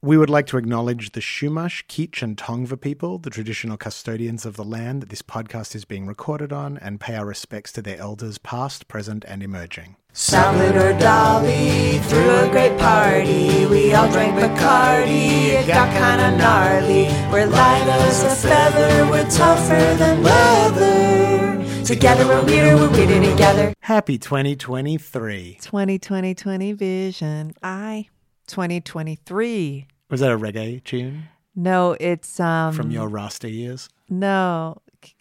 We would like to acknowledge the Chumash, Kizh, and Tongva people, the traditional custodians of the land that this podcast is being recorded on, and pay our respects to their elders, past, present, and emerging. Salad or Dolly threw a great party. We all drank Bacardi. It got kinda gnarly. We're light as a feather. We're tougher than leather. Together we're weirder. We're weirder together. Happy 2023. 2020 vision. I 2023. Was that a reggae tune No, it's um from your Rasta years? No,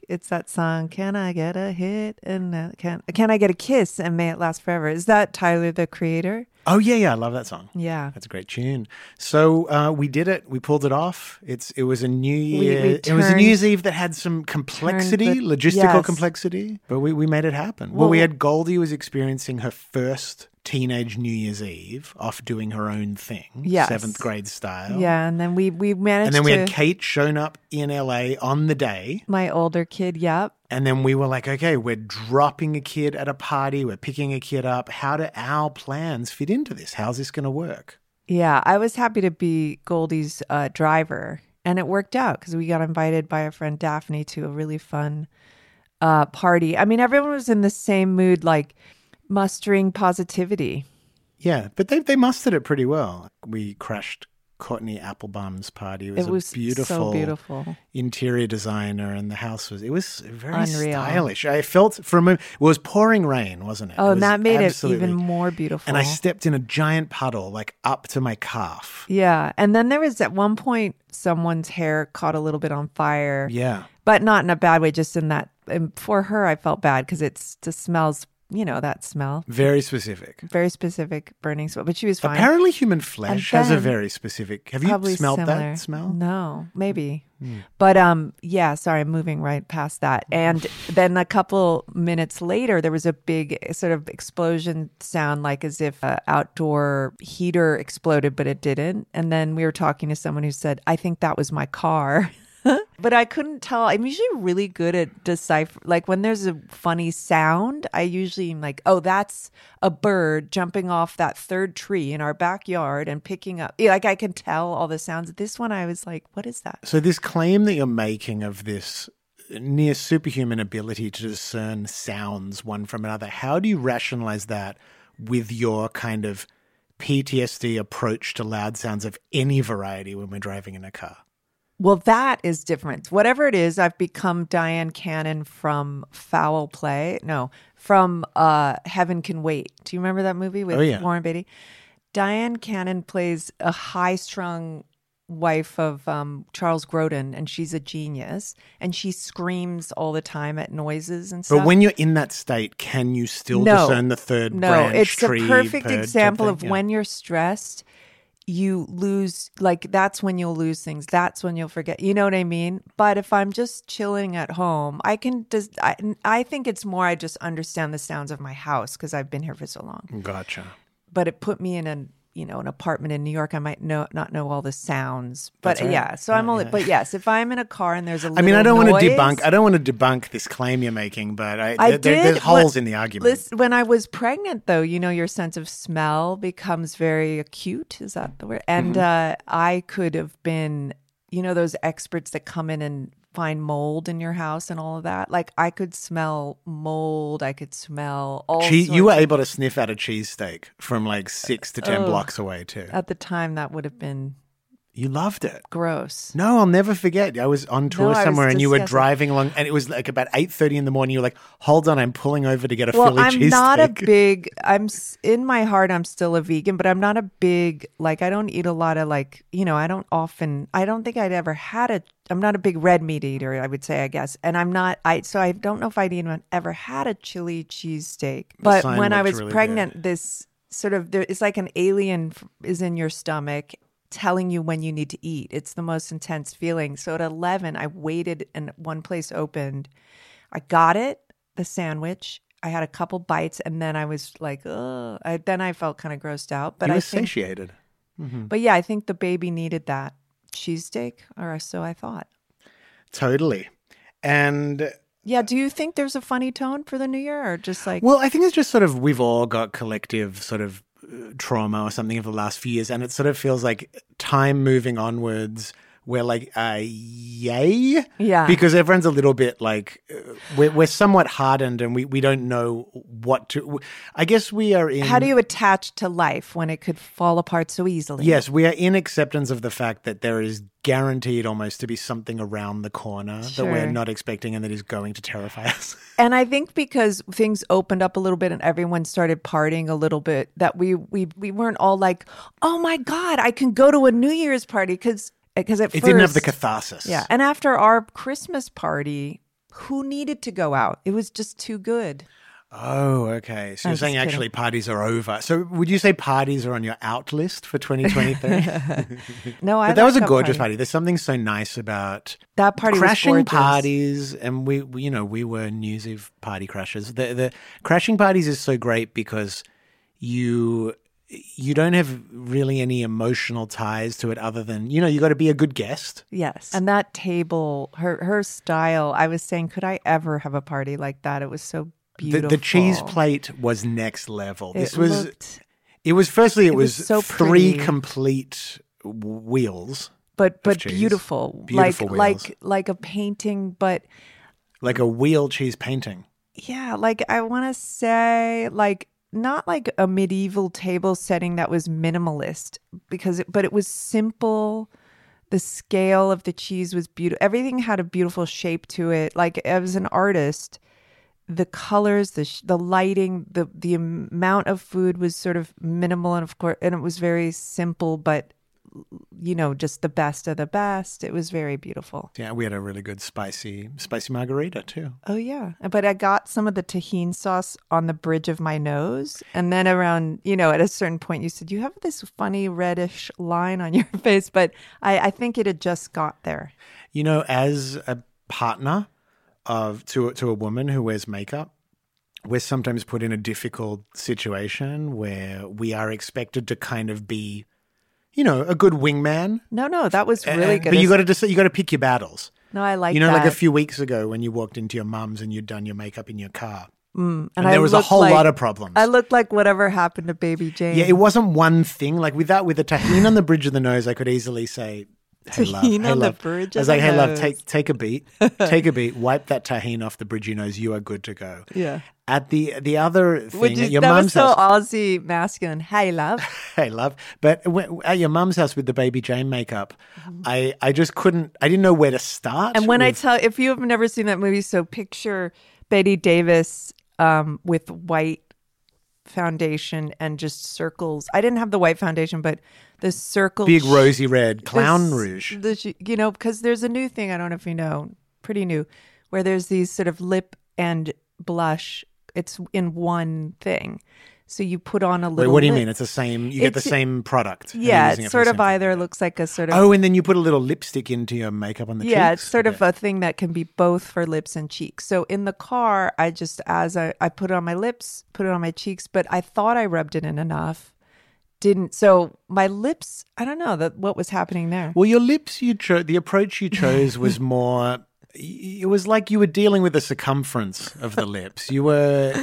it's that song Can I get a hit and uh, can can I get a kiss and may it last forever. Is that Tyler the creator? Oh, yeah, yeah. I love that song. Yeah. That's a great tune. So uh, we did it. We pulled it off. It's it was a New We- Year. we it was a New Year's Eve that had some complexity, the- logistical yes. complexity, but we, we made it happen. Well, Well- we had Goldie was experiencing her first teenage New Year's Eve off doing her own thing, Yes. seventh grade style. Yeah, and then we we managed And then we to had Kate shown up in LA on the day. my older kid, yep. And then we were like, okay, we're dropping a kid at a party, we're picking a kid up. How do our plans fit into this? How's this going to work? Yeah, I was happy to be Goldie's uh, driver, and it worked out because we got invited by a friend Daphne to a really fun uh, party. I mean, everyone was in the same mood, like mustering positivity. Yeah, but they they mustered it pretty well. We crashed Courtney Applebaum's party. It was, It was beautiful, so beautiful. interior designer, and the house was it was very Unreal. stylish. I felt for a moment it was pouring rain, wasn't it? Oh, It and was that made it even more beautiful. And I stepped in a giant puddle, like up to my calf. yeah, and then there was at one point someone's hair caught a little bit on fire. Yeah. but not in a bad way. Just in that, and for her, I felt bad because it's just smells. You know that smell, Very specific. very specific burning smell. But she was fine. Apparently, human flesh has a very specific. Have you smelled similar. that smell? No, maybe. Hmm. But um, yeah. Sorry, I'm moving right past that. And then a couple minutes later, there was a big sort of explosion sound, like as if an outdoor heater exploded, but it didn't. And then we were talking to someone who said, "I think that was my car." but I couldn't tell. I'm usually really good at decipher. Like when there's a funny sound, I usually am like, oh, that's a bird jumping off that third tree in our backyard and picking up. Like I can tell all the sounds. This one, I was like, what is that? So this claim that you're making of this near superhuman ability to discern sounds one from another, how do you rationalize that with your kind of PTSD approach to loud sounds of any variety when we're driving in a car? Well, that is different. Whatever it is, I've become Dyan Cannon from Foul Play. No, from uh, Heaven Can Wait. Do you remember that movie with Oh, yeah. Warren Beatty? Dyan Cannon plays a high strung wife of um, Charles Grodin, and she's a genius. And she screams all the time at noises and stuff. But when you're in that state, can you still No. discern the third no, branch it's tree? a perfect example of Yeah. when you're stressed, you lose. Like that's when you'll lose things. That's when you'll forget. You know what I mean? But if I'm just chilling at home, I can just. I, I think it's more. I just understand the sounds of my house because I've been here for so long. Gotcha. But it put me in an you know an apartment in New York. I might know not know all the sounds. But right. yeah, so I'm only. But yes, if I'm in a car and there's a I mean, I don't want to debunk. I don't want to debunk this claim you're making, but I, I there- did there's holes when- in the argument. Listen, when I was pregnant, though, you know, your sense of smell becomes very acute. Is that the word? And Mm-hmm. uh, I could have been, you know, those experts that come in and find mold in your house and all of that. Like I could smell mold. I could smell all. Cheese, you were of- able to sniff out a cheesesteak from like six to ten Oh. blocks away too. At the time, that would have been You loved it. gross. No, I'll never forget. I was on tour No, somewhere, and you were driving along, and it was like about eight thirty in the morning. You were like, "Hold on, I'm pulling over to get a well, Philly I'm cheesesteak." not a big. I'm in my heart. I'm still a vegan, but I'm not a big like. I don't eat a lot of like. You know, I don't often. I don't think I'd ever had a. I'm not a big red meat eater. I would say, I guess, and I'm not. I so I don't know if I'd even ever had a chili cheesesteak. But when I was really pregnant, this sort of there it's like an alien is in your stomach telling you when you need to eat. It's the most intense feeling. So at 11, I waited and one place opened. I got it, the sandwich. I had a couple bites and then I was like, oh, then I felt kind of grossed out. But you I were think, satiated. Mm-hmm. but yeah, I think the baby needed that cheesesteak, or so I thought. Totally. And Yeah, do you think there's a funny tone for the new year or just like Well, I think it's just sort of we've all got collective sort of trauma or something over the last few years, and it sort of feels like time moving onwards. We're like, uh, yay, Yeah. because everyone's a little bit like uh, we're we're somewhat hardened, and we we don't know what to. I guess we are in. how do you attach to life when it could fall apart so easily? Yes, we are in acceptance of the fact that there is guaranteed almost to be something around the corner that we're not expecting and that is going to terrify us. And I think because things opened up a little bit and everyone started partying a little bit, that we we we weren't all like, "Oh my god, I can go to a New Year's party" because because It first, didn't have the catharsis. yeah. And after our Christmas party, who needed to go out? It was just too good. Oh, okay. So I'm you're saying kidding. actually parties are over. So would you say parties are on your out list for 2023? No, I but that was a gorgeous party. There's something so nice about That party crashing parties, and we, we, you know, we were News Eve party crashers. The the crashing parties is so great because you you don't have really any emotional ties to it other than you know you got to be a good guest. Yes. And that table, her her style, I was saying, could I ever have a party like that? It was so beautiful. the cheese plate was next level. It This was looked- it was firstly it, was was, so three pretty. complete wheels but but beautiful. Beautiful like wheels. like like a painting, but like a wheel cheese painting. yeah, like I want to say like not like a medieval table setting that was minimalist because it, but it was simple. The scale of the cheese was beautiful. Everything had a beautiful shape to it. Like as an artist, the colors, the sh- the lighting, the the amount of food was sort of minimal, and of course, and it was very simple, but you know, just the best of the best. It was very beautiful. Yeah, we had a really good spicy spicy margarita too. Oh yeah, but I got some of the tahini sauce on the bridge of my nose, and then around, you know, at a certain point, you said you have this funny reddish line on your face, but I, I think it had just got there. You know, as a partner of to to a woman who wears makeup, we're sometimes put in a difficult situation where we are expected to kind of be, you know, a good wingman. No, no, that was really Uh, good. But you got to decide, you got to pick your battles. no, I like you know, like a few weeks ago when you walked into your mum's and you'd done your makeup in your car, and, and I there was a whole like- lot of problems. I looked like whatever happened to Baby Jane. Yeah, it wasn't one thing. Like with that, with the tahine on the bridge of the nose, I could easily say, "Hey love, hey on the bridge I was like, "Hey love, take take a beat, take a beat, wipe that tahine off the bridge You nose. You are good to go." Yeah. At the the other thing Which is, at your that was mum's so house, Aussie masculine. Hey, love. hey love, but when, at your mum's house with the baby Jane makeup, I I just couldn't. I didn't know where to start. Mm-hmm. And when I tell, if you have never seen that movie, so picture Bette Davis um, with white foundation and just circles. I didn't have the white foundation, but the circle, big rosy red clown this- rouge. the you know, because there's a new thing. I don't know if you know, pretty new, where there's these sort of lip and blush. It's in one thing. So you put on a Wait, little. what do you lip- mean? It's the same. You get the same product. Yeah, using it sort of either looks like a sort of Oh, and then you put a little lipstick into your makeup on the yeah, cheeks. it's sort of a thing that can be both for lips and cheeks. So in the car, I just as I, I put it on my lips, put it on my cheeks, but I thought I rubbed it in enough. Didn't so my lips. I don't know that what was happening there. Well, your lips, you chose. The approach you chose was more. It was like you were dealing with the circumference of the lips. You were.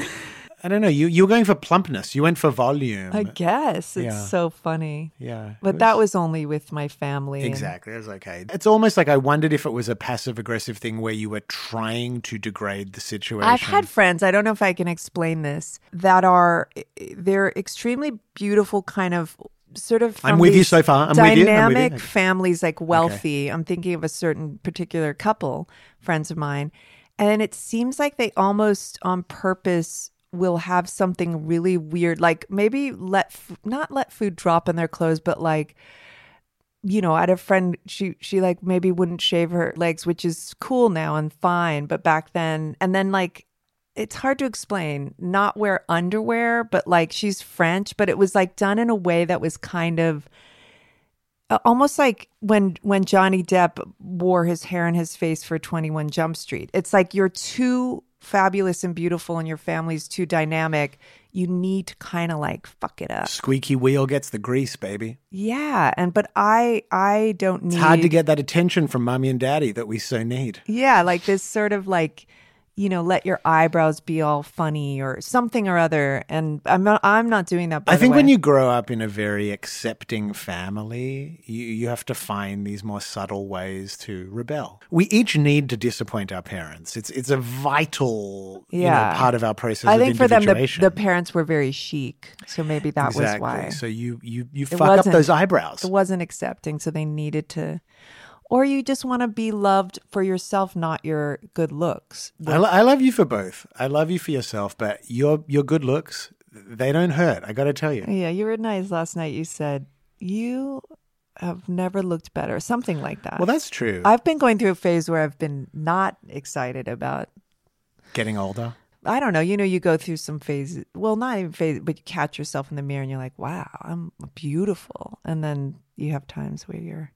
I don't know. You you were going for plumpness. You went for volume. I guess it's Yeah. so funny. yeah, But that was only with my family. and- exactly. It was okay. It's almost like I wondered if it was a passive aggressive thing where you were trying to degrade the situation. I've had friends, I don't know if I can explain this, that are eh, they're extremely beautiful kind of sort of I'm with you so far. I'm with you. You. dynamic Okay. families like wealthy. I'm thinking of a certain particular couple, friends of mine. And it seems like they almost on purpose will have something really weird like maybe let f- not let food drop in their clothes but like you know, I had a friend, she she like maybe wouldn't shave her legs, which is cool now and fine, but back then and then like it's hard to explain. Not wear underwear, but like she's French, but it was like done in a way that was kind of almost like when when Johnny Depp wore his hair in his face for 21 Jump Street. It's like you're too fabulous and beautiful and your family's too dynamic. You need to kind of like fuck it up. Squeaky wheel gets the grease, baby. Yeah, and but I I don't need It's hard to get that attention from mommy and daddy that we so need. Yeah, like this sort of like, you know, let your eyebrows be all funny or something or other. And I'm not, I'm not doing that. By I think when you grow up in a very accepting family, you, you have to find these more subtle ways to rebel. We each need to disappoint our parents. It's it's a vital you know, Yeah. part of our process. I think for them, the, the parents were very chic, so maybe that exactly. was why So you you you It fuck up those eyebrows. it wasn't accepting. So they needed to, or you just want to be loved for yourself, not your good looks. I, lo- I love you for both. I love you for yourself, but your your good looks they don't hurt. I got to tell you. Yeah, you were nice last night. You said you have never looked better, something like that. Well, that's true. I've been going through a phase where I've been not excited about Getting older. I don't know. You know, you go through some phases. Well, not even phases, but you catch yourself in the mirror and you're like, "Wow, I'm beautiful." And then you have times where you're.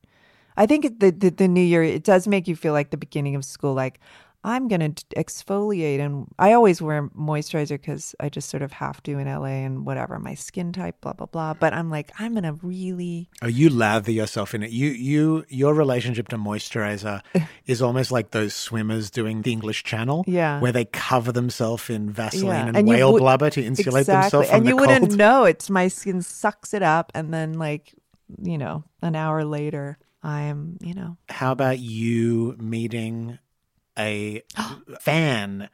I think the, the the new year it does make you feel like the beginning of school. Like I'm gonna exfoliate, and I always wear moisturizer because I just sort of have to in LA and whatever my skin type, blah blah blah. But I'm like, I'm gonna really. Oh, you lather yourself in it. You, you, your relationship to moisturizer is almost like those swimmers doing the English Channel, Yeah. where they cover themselves in Vaseline Yeah, and, and whale would- blubber to insulate themselves from and the you cold. wouldn't know it's my skin sucks it up, and then like you know, an hour later, I'm you know. How about you meeting a fan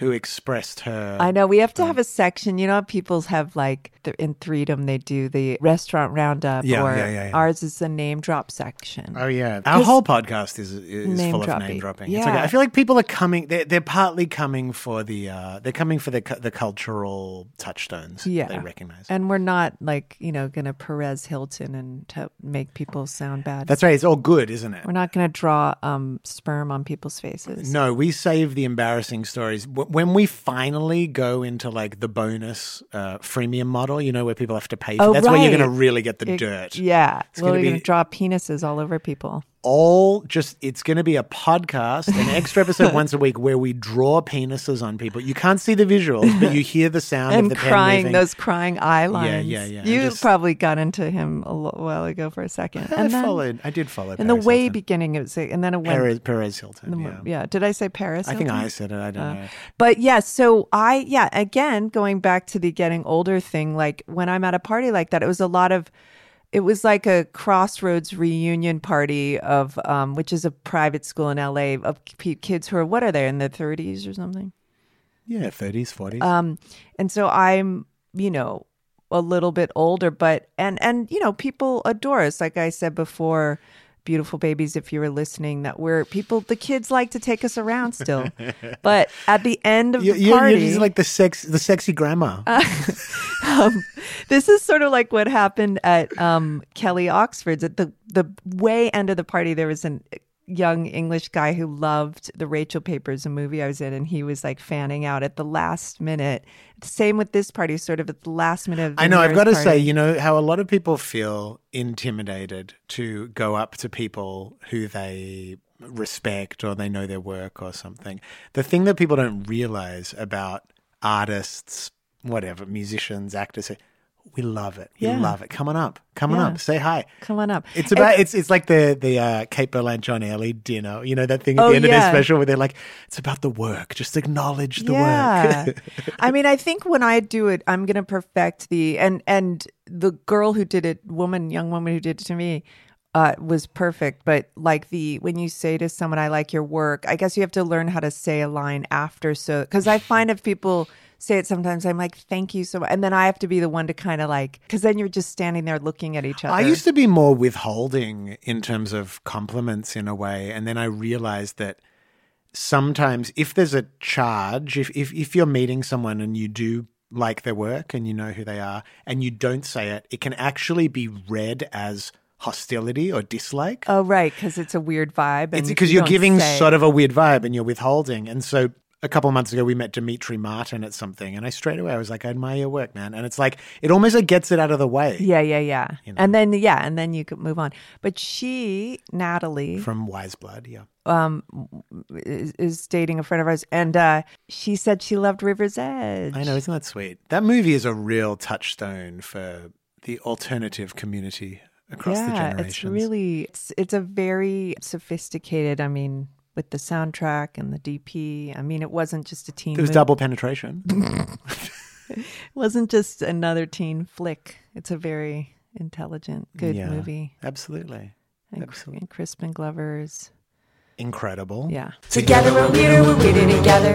who expressed her? I know we have to have a section. You know, how people have like in Freedom they do the restaurant roundup, Yeah, or yeah, yeah, yeah. ours is the name drop section. Oh yeah, our whole podcast is is full of name dropping. Yeah. I feel like people are coming. They're they're partly coming for the uh, they're coming for the the cultural touchstones. yeah, they recognize. and we're not like you know gonna Perez Hilton and to make people sound bad. That's right. It's all good, isn't it? we're not gonna draw um sperm on people's faces. No, we save the embarrassing stories when we finally go into like the bonus uh, freemium model. You know where people have to pay. For, Oh, that's where you're going to really get the It- dirt. Yeah, It's well, gonna we're be- gonna draw penises all over people. All just it's going to be a podcast, an extra episode once a week where we draw penises on people. You can't see the visuals, but you hear the sound and of the crying those crying eye lines. yeah, yeah, and You just- probably got into him a while ago for a second. I and then, followed. I did follow. in the Paris way Hilton. beginning, it was and then it went. Perez, Perez Hilton. the yeah. yeah. Did I say Paris? I think I said it. I don't Uh, know. But yeah, so I yeah, again going back to the getting older thing, like when I'm at a party like that, it was a lot of it was like a crossroads reunion party of um which is a private school in LA of kids who are what are they in their 30s or something. Yeah, thirties, forties. Um and so I'm, you know, a little bit older but and and you know, people adore us like I said before beautiful babies if you were listening that we're people the kids like to take us around still but at the end of you, the party you're just like the sex, the sexy grandma. um, this is sort of like what happened at um, Kelly Oxford's. At the the way end of the party, there was a young English guy who loved the Rachel Papers, a movie I was in, and he was like fanning out at the last minute. Same with this party, sort of at the last minute. Of the I know. I've got to party. say, you know how a lot of people feel intimidated to go up to people who they respect or they know their work or something. The thing that people don't realize about artists, whatever, musicians, actors, we love it. We Yeah. love it. Come on up. Come on Yeah. up. Say hi. Come on up. It's about it's it's like the the uh, Kate Berlant John Early dinner. You know that thing at Oh, the end of yeah. their special where they're like, it's about the work. Just acknowledge the yeah. work. I mean, I think when I do it, I'm gonna perfect the and and the girl who did it, woman, young woman who did it to me, uh, was perfect. But like the when you say to someone, "I like your work," I guess you have to learn how to say a line after. So because I find if people say it sometimes, I'm like, "Thank you so much," and then I have to be the one to kind of like because then you're just standing there looking at each other. I used to be more withholding in terms of compliments in a way, and then I realized that sometimes if there's a charge, if if, if you're meeting someone and you do like their work and you know who they are, and you don't say it, it can actually be read as hostility or dislike. Oh right, because it's a weird vibe. It's because you're giving sort of a weird vibe and you're withholding. And so a couple of months ago we met Demetri Martin at something, and I straight away I was like, I admire your work, man. And it's like it almost like gets it out of the way. Yeah, yeah, yeah. You know. And then yeah, and then you could move on. But she, Natalie, From Wise Blood, yeah. um, is, is dating a friend of ours, and uh, she said she loved River's Edge. I know, isn't that sweet? That movie is a real touchstone for the alternative community across the yeah, generations. it's really it's, it's a very sophisticated. I mean, with the soundtrack and the DP. I mean, it wasn't just a teen. It was movie. double penetration. It wasn't just another teen flick. It's a very intelligent, good Yeah, movie. Absolutely. And, absolutely. and Crispin Glover's. Incredible. Yeah. Together we're weirder, we're weirder together.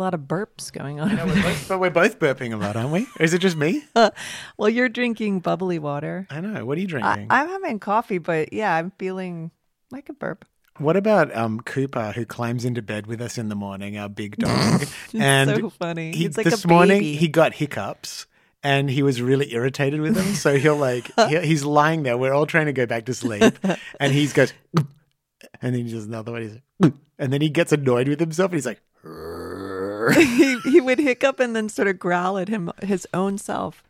Lot of burps going on. over there. But we're both burping a lot, aren't we? Or is it just me? well, you're drinking bubbly water. I know. What are you drinking? I'm having coffee, but yeah, I'm feeling like a burp. What about um, Cooper, who climbs into bed with us in the morning, our big dog? and so funny. He, It's like a this morning he got hiccups, and he was really irritated with them. So he'll like he, he's lying there. We're all trying to go back to sleep, and he goes, and then he does another one. He's like, and then he gets annoyed with himself, and he's like, he, he would hiccup and then sort of growl at him his own self.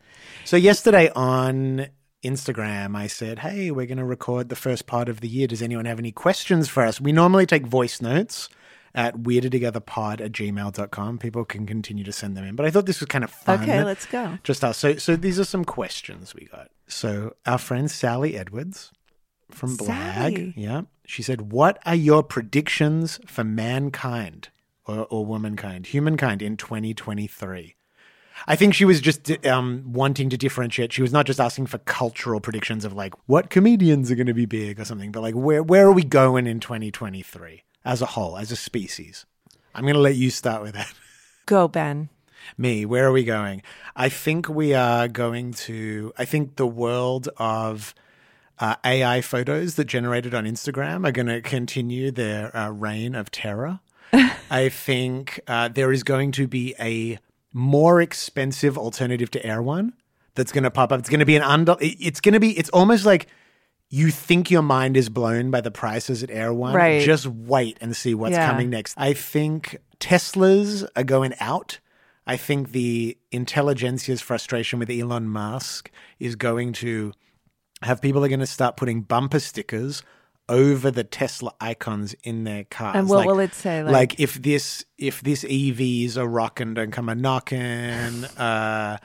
So yesterday on Instagram, I said, "Hey, we're going to record the first part of the year. Does anyone have any questions for us?" We normally take voice notes at weirdertogetherpod at gmail.com. People can continue to send them in. But I thought this was kind of fun. Okay, let's go. Just us. So, so these are some questions we got. So our friend Sally Edwards from Blag, Sally. yeah, she said, "What are your predictions for mankind or, or womankind, humankind in 2023?" I think she was just um, wanting to differentiate. She was not just asking for cultural predictions of like what comedians are going to be big or something, but like where where are we going in 2023 as a whole, as a species? I'm going to let you start with that. Go, Ben. Me, where are we going? I think we are going to. I think the world of uh, AI photos that generated on Instagram are going to continue their uh, reign of terror. I think uh, there is going to be a more expensive alternative to Erewhon that's going to pop up. It's going to be an under. It's going to be. It's almost like you think your mind is blown by the prices at Erewhon. Right. Just wait and see what's Yeah. coming next. I think Teslas are going out. I think the intelligentsia's frustration with Elon Musk is going to have people are going to start putting bumper stickers over the Tesla icons in their cars. And what will it say, like- Like, if this if this EVs are rocking, don't come a knocking. Uh,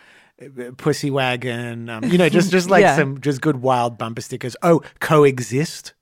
Pussy wagon, um, you know, just just like Yeah. some just good wild bumper stickers. Oh, coexist,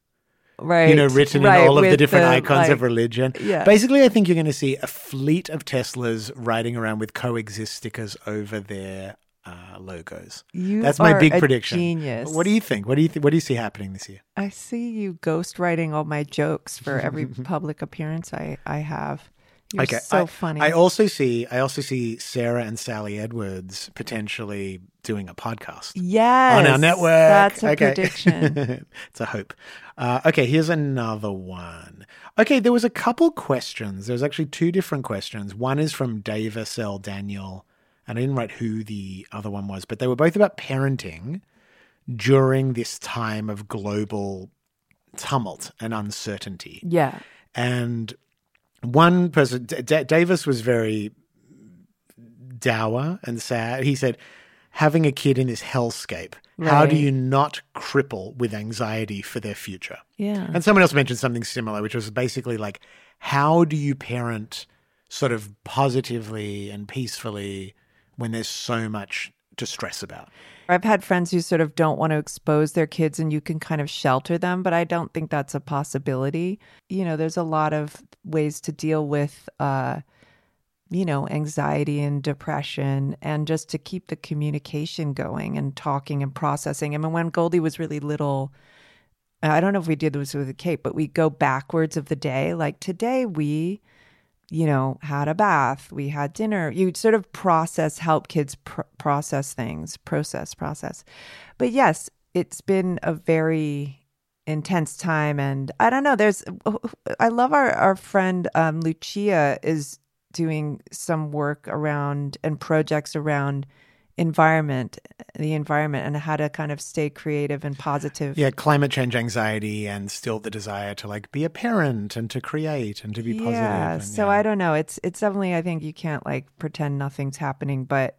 Right. you know, written right, in all of the different icons like- of religion. yeah. Basically, I think you're going to see a fleet of Teslas riding around with coexist stickers over their uh, logos. You That's my big prediction. genius. What do you think? What do you th- What do you see happening this year? I see you ghostwriting all my jokes for every public appearance I, I have. You're so I, funny. I also see I also see Sarah and Sally Edwards potentially doing a podcast. yes. on our network. That's a Okay. prediction. it's a hope. Uh, okay, here's another one. Okay, there was a couple questions. There was actually two different questions. One is from Davis L. Daniel, and I didn't write who the other one was, but they were both about parenting during this time of global tumult and uncertainty. yeah. And one person, D- D- Davis, was very dour and sad. He said, having a kid in this hellscape, how do you not cripple with anxiety for their future? Yeah. And someone else mentioned something similar, which was basically like, how do you parent sort of positively and peacefully when there's so much to stress about? I've had friends who sort of don't want to expose their kids and you can kind of shelter them, but I don't think that's a possibility. You know, there's a lot of ways to deal with uh you know, anxiety and depression, and just to keep the communication going and talking and processing. I mean, when Goldie was really little, I don't know if we did this with Kate, but we go backwards of the day. Like today, we, you know, had a bath, we had dinner. You sort of process, help kids pr- process things, process, process. But yes, it's been a very intense time and i don't know there's i love our our friend um, lucia is doing some work around and projects around environment the environment and how to kind of stay creative and positive Yeah, climate change anxiety and still the desire to like be a parent and to create and to be positive. yeah and, so yeah. i don't know it's it's definitely i think you can't like pretend nothing's happening but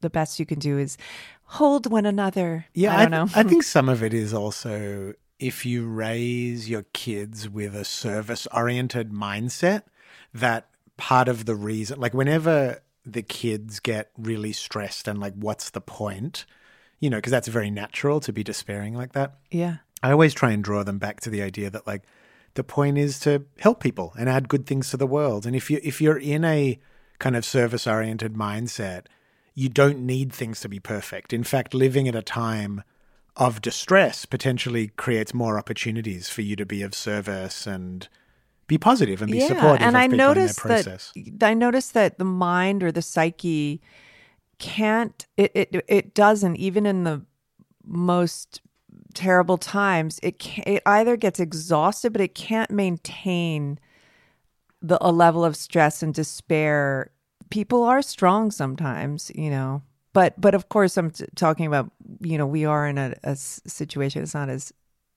the best you can do is hold one another Yeah, i don't th- know I think some of it is also if you raise your kids with a service oriented mindset, that part of the reason, like whenever the kids get really stressed and like, what's the point? You know, because that's very natural to be despairing like that. yeah I always try and draw them back to the idea that like the point is to help people and add good things to the world. And if you if you're in a kind of service oriented mindset, you don't need things to be perfect. In fact, living at a time of distress potentially creates more opportunities for you to be of service and be positive and be supportive and of I noticed in their process. that I noticed that the mind or the psyche can't it, it it doesn't even in the most terrible times it can it either gets exhausted but it can't maintain the a level of stress and despair people are strong sometimes you know but but of course i'm t- talking about you know we are in a situation it's not as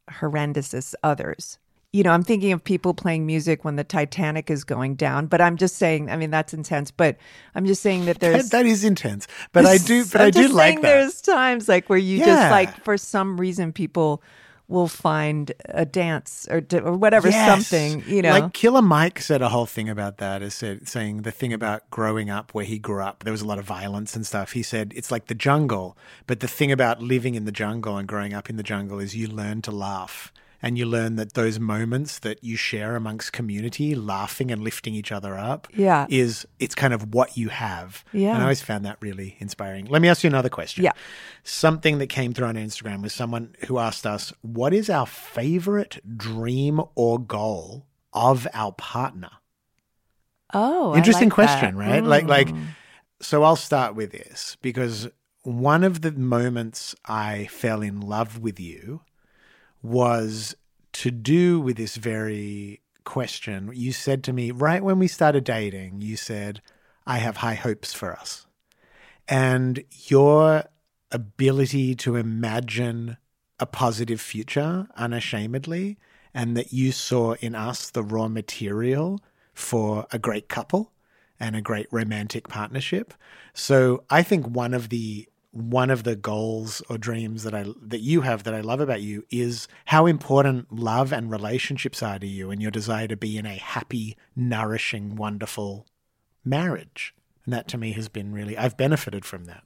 horrendous as others you know i'm thinking of people playing music when the titanic is going down but i'm just saying i mean that's intense but i'm just saying that there's That, that is intense, but I do, but I'm I do just like saying that. There's times like where you Yeah. just like for some reason people will find a dance or or whatever Yes. something you know Like Killer Mike said a whole thing about that, is said, saying the thing about growing up where he grew up, there was a lot of violence and stuff. He said it's like the jungle, but the thing about living in the jungle and growing up in the jungle is you learn to laugh. And you learn that those moments that you share amongst community, laughing and lifting each other up, Yeah. is it's kind of what you have. Yeah. And I always found that really inspiring. Let me ask you another question. Yeah. Something that came through on Instagram was someone who asked us, What is our favorite dream or goal of our partner? oh Interesting like question, that. right? Like, like, Mm. so I'll start with this because one of the moments I fell in love with you was to do with this very question. You said to me right when we started dating, you said, I have high hopes for us. And your ability to imagine a positive future unashamedly, and that you saw in us the raw material for a great couple and a great romantic partnership. So I think one of the one of the goals or dreams that I that you have that I love about you is how important love and relationships are to you and your desire to be in a happy, nourishing, wonderful marriage. And that to me has been really I've benefited from that.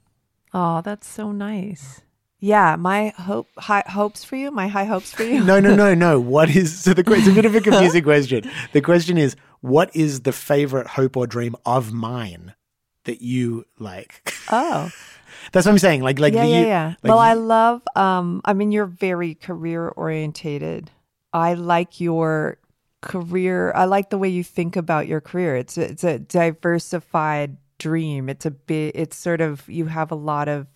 oh that's so nice yeah my hope high hopes for you my high hopes for you No, no, no, no. What is so the it's a bit of a confusing question. The question is, what is the favorite hope or dream of mine that you like? oh That's what I'm saying. Like, like yeah, the, yeah, yeah. like well, I love. Um, I mean, you're very career orientated. I like your career. I like the way you think about your career. It's a, it's a diversified dream. It's a bit. It's sort of you have a lot of.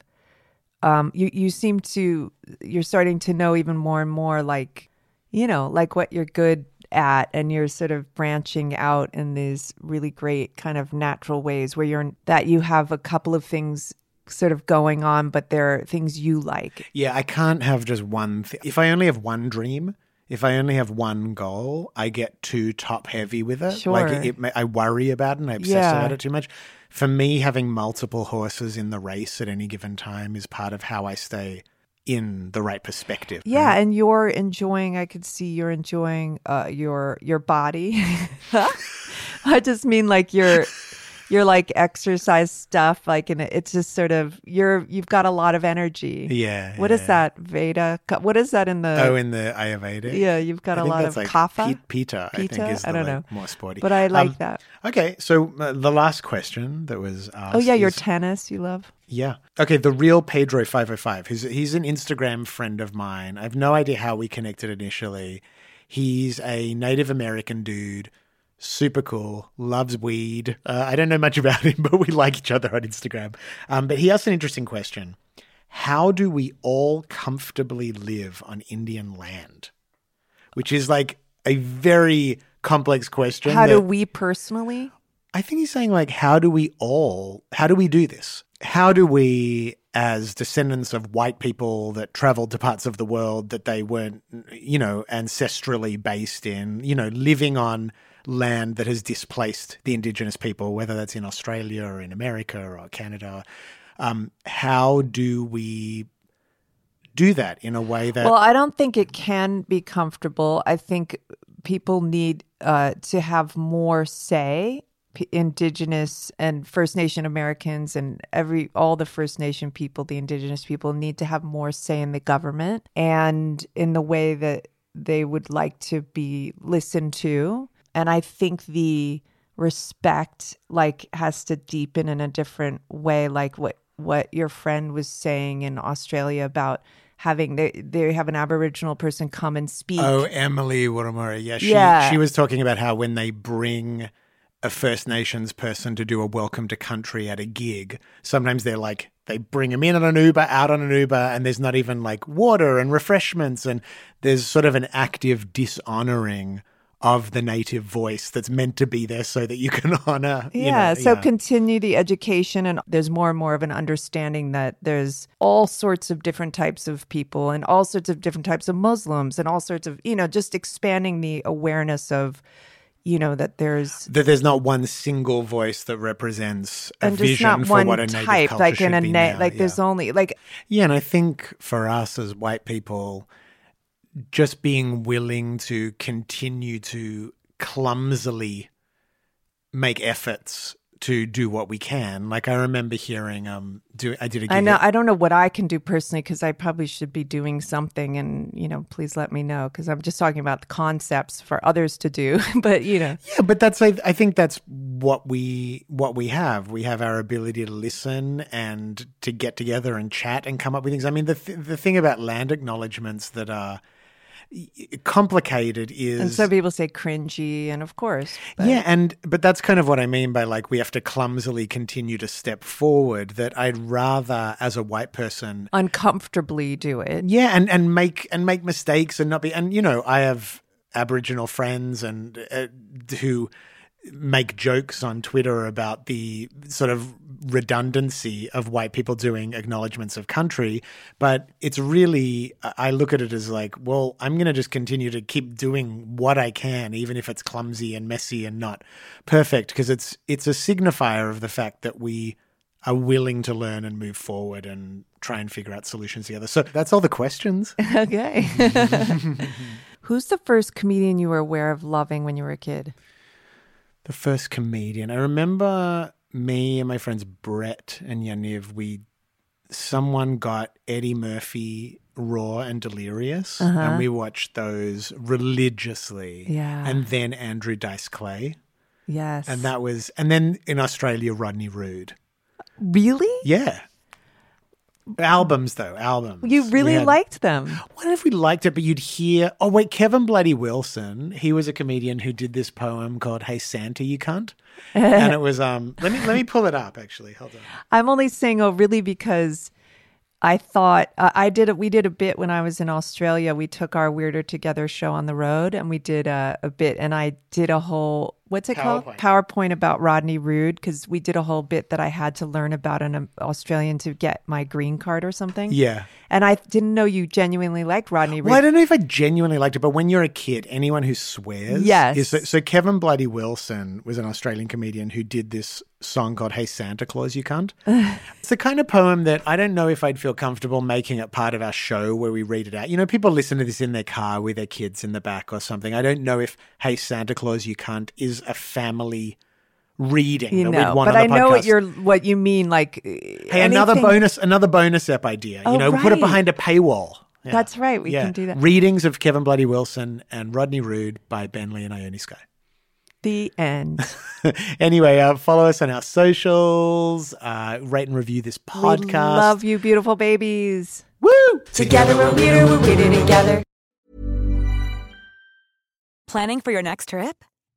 Um, you you seem to you're starting to know even more and more like you know like what you're good at and you're sort of branching out in these really great kind of natural ways where you're that you have a couple of things sort of going on but there are things you like yeah, I can't have just one. Th- if I only have one dream, if I only have one goal, I get too top heavy with it. Like it, it, I worry about it and I obsess Yeah. about it too much. For me, having multiple horses in the race at any given time is part of how I stay in the right perspective. yeah right? and you're enjoying i could see you're enjoying uh your your body i just mean like you're your like exercise stuff, like, and it's just sort of you're you've got a lot of energy. Yeah. What yeah. is that Veda? What is that in the? Oh, in the Ayurveda. yeah, you've got I a lot of like kapha. Pitta, I think is the I don't like, know. more sporty. But I like Um, that. Okay, so uh, the last question that was asked. Oh yeah, your tennis you love. Yeah. Okay, the real Pedro five oh five. He's he's an Instagram friend of mine. I have no idea how we connected initially. He's a Native American dude, super cool, loves weed. Uh, I don't know much about him, but we like each other on Instagram. Um, but he asked an interesting question: How do we all comfortably live on Indian land? Which is like a very complex question. How do we personally? I think he's saying like, how do we all, how do we do this? How do we, as descendants of white people that traveled to parts of the world that they weren't, you know, ancestrally based in, you know, living on land that has displaced the indigenous people, whether that's in Australia or in America or Canada, um, how do we do that in a way that Well, I don't think it can be comfortable. I think people need uh, to have more say. Indigenous and First Nation Americans and every all the First Nation people, the Indigenous people, need to have more say in the government and in the way that they would like to be listened to. And I think the respect like has to deepen in a different way, like what what your friend was saying in Australia about having they they have an Aboriginal person come and speak. Oh, Emily Wurramara. Yeah, she, Yeah. she was talking about how when they bring a First Nations person to do a welcome to country at a gig, sometimes they're like, they bring him in on an Uber, out on an Uber, and there's not even like water and refreshments. And there's sort of an active dishonoring of the native voice that's meant to be there so that you can honor. you yeah, know, so yeah. continue the education, and there's more and more of an understanding that there's all sorts of different types of people and all sorts of different types of Muslims and all sorts of, you know, just expanding the awareness of, you know, that there's that there's not one single voice that represents a and just vision not for one what a native type, culture like in a na- like yeah. there's only like Yeah, and I think for us as white people, just being willing to continue to clumsily make efforts to do what we can. Like I remember hearing, um, do I did a I know I don't know what I can do personally because I probably should be doing something, and you know, please let me know because I'm just talking about the concepts for others to do. but you know, Yeah, but that's I, I think that's what we what we have. We have our ability to listen and to get together and chat and come up with things. I mean, the th- the thing about land acknowledgements that are complicated is and some people say cringy, and of course, but- yeah, and but that's kind of what I mean by like we have to clumsily continue to step forward. That I'd rather, as a white person, uncomfortably do it. yeah, and and make and make mistakes and not be. And you know, I have Aboriginal friends and uh, who make jokes on Twitter about the sort of redundancy of white people doing acknowledgements of country. But it's really, I look at it as like, well, I'm going to just continue to keep doing what I can, even if it's clumsy and messy and not perfect, because it's it's a signifier of the fact that we are willing to learn and move forward and try and figure out solutions together. So that's all the questions. okay. Who's the first comedian you were aware of loving when you were a kid? The first comedian. I remember me and my friends Brett and Yaniv, we someone got Eddie Murphy Raw and Delirious and uh-huh. we watched those religiously. Yeah. And then Andrew Dice Clay. Yes. And that was and then in Australia Rodney Rude. really? Yeah. Albums though, albums. You really had- liked them. What if we liked it, but you'd hear. Oh wait, Kevin Bloody Wilson. He was a comedian who did this poem called "Hey Santa, You Cunt," and it was um. Let me let me pull it up. Actually, hold on. I'm only saying oh really because I thought uh, I did it. We did a bit when I was in Australia. We took our Weirder Together show on the road, and we did a, a bit. And I did a whole what's it called PowerPoint. PowerPoint about Rodney Rude because we did a whole bit that I had to learn about an um, Australian to get my green card or something. Yeah. and I didn't know you genuinely liked Rodney Rude. Well, I don't know if I genuinely liked it, but when you're a kid, anyone who swears, Yes. Is so, so Kevin Bloody Wilson was an Australian comedian who did this song called "Hey Santa Claus, You Cunt." it's the kind of poem that I don't know if I'd feel comfortable making it part of our show where we read it out. You know, people listen to this in their car with their kids in the back or something. I don't know if "Hey Santa Claus, You Cunt" is a family reading You that know, we'd want but on I the know what you're what you mean. Like, Hey, another bonus, another bonus ep idea. Oh, you know, put it behind a paywall. Yeah. That's right, we yeah. can do that. Readings of Kevin Bloody Wilson and Rodney Rude by Ben Lee and Ione Skye. The end. anyway, uh, follow us on our socials. Uh, rate and review this podcast. We love you, beautiful babies. Woo! Together we're weirder, we're weirder together. Planning for your next trip?